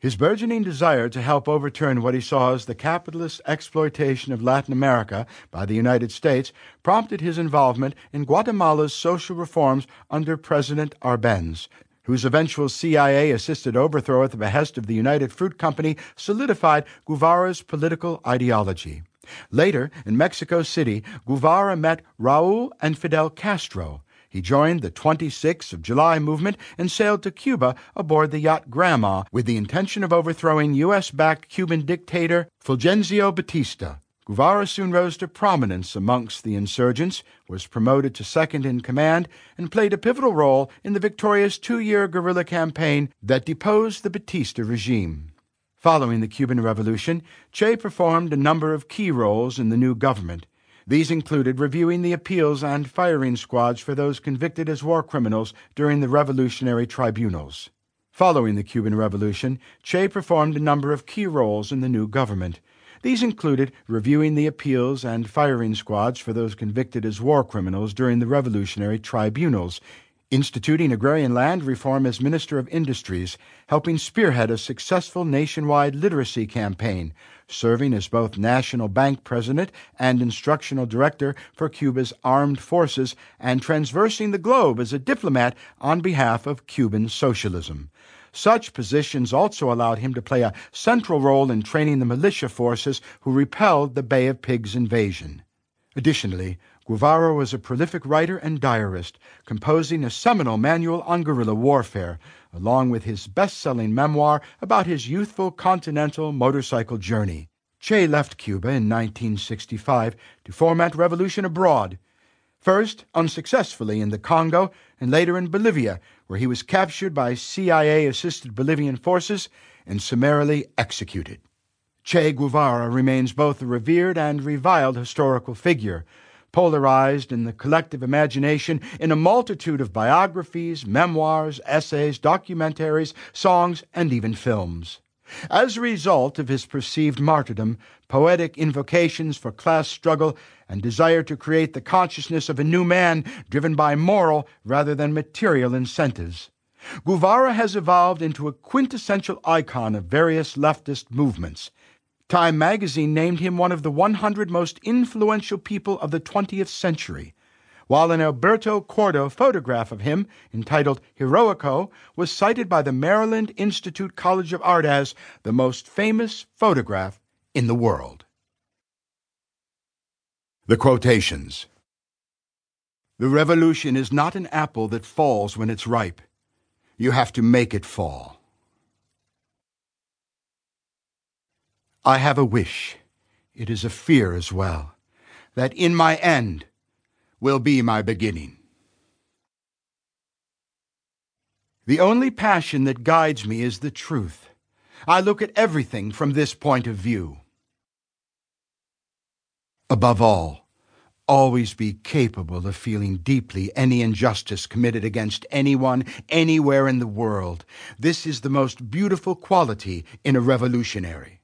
His burgeoning desire to help overturn what he saw as the capitalist exploitation of Latin America by the United States prompted his involvement in Guatemala's social reforms under President Arbenz, whose eventual CIA assisted overthrow at the behest of the United Fruit Company solidified Guevara's political ideology. Later, in Mexico City, Guevara met Raul and Fidel Castro he joined the 26th of July movement and sailed to Cuba aboard the yacht Granma with the intention of overthrowing U.S. backed Cuban dictator Fulgencio Batista. Guevara soon rose to prominence amongst the insurgents, was promoted to second in command, and played a pivotal role in the victorious two year guerrilla campaign that deposed the Batista regime. Following the Cuban Revolution, Che performed a number of key roles in the new government. These included reviewing the appeals and firing squads for those convicted as war criminals during the revolutionary tribunals. Following the Cuban Revolution, Che performed a number of key roles in the new government. These included reviewing the appeals and firing squads for those convicted as war criminals during the revolutionary tribunals, instituting agrarian land reform as Minister of Industries, helping spearhead a successful nationwide literacy campaign, serving as both National Bank President and Instructional Director for Cuba's armed forces, and transversing the globe as a diplomat on behalf of Cuban socialism. Such positions also allowed him to play a central role in training the militia forces who repelled the Bay of Pigs invasion. Additionally, Guevara was a prolific writer and diarist, composing a seminal manual on guerrilla warfare, along with his best selling memoir about his youthful continental motorcycle journey. Che left Cuba in 1965 to foment revolution abroad, first unsuccessfully in the Congo and later in Bolivia, where he was captured by CIA assisted Bolivian forces and summarily executed. Che Guevara remains both a revered and reviled historical figure polarized in the collective imagination in a multitude of biographies, memoirs, essays, documentaries, songs, and even films. As a result of his perceived martyrdom, poetic invocations for class struggle, and desire to create the consciousness of a new man driven by moral rather than material incentives, Guevara has evolved into a quintessential icon of various leftist movements, Time magazine named him one of the 100 most influential people of the 20th century, while an Alberto Korda photograph of him, entitled Heroico, was cited by the Maryland Institute College of Art as the most famous photograph in the world. The quotations The revolution is not an apple that falls when it's ripe. You have to make it fall. I have a wish, it is a fear as well, that in my end will be my beginning. The only passion that guides me is the truth. I look at everything from this point of view. Above all, always be capable of feeling deeply any injustice committed against anyone, anywhere in the world. This is the most beautiful quality in a revolutionary.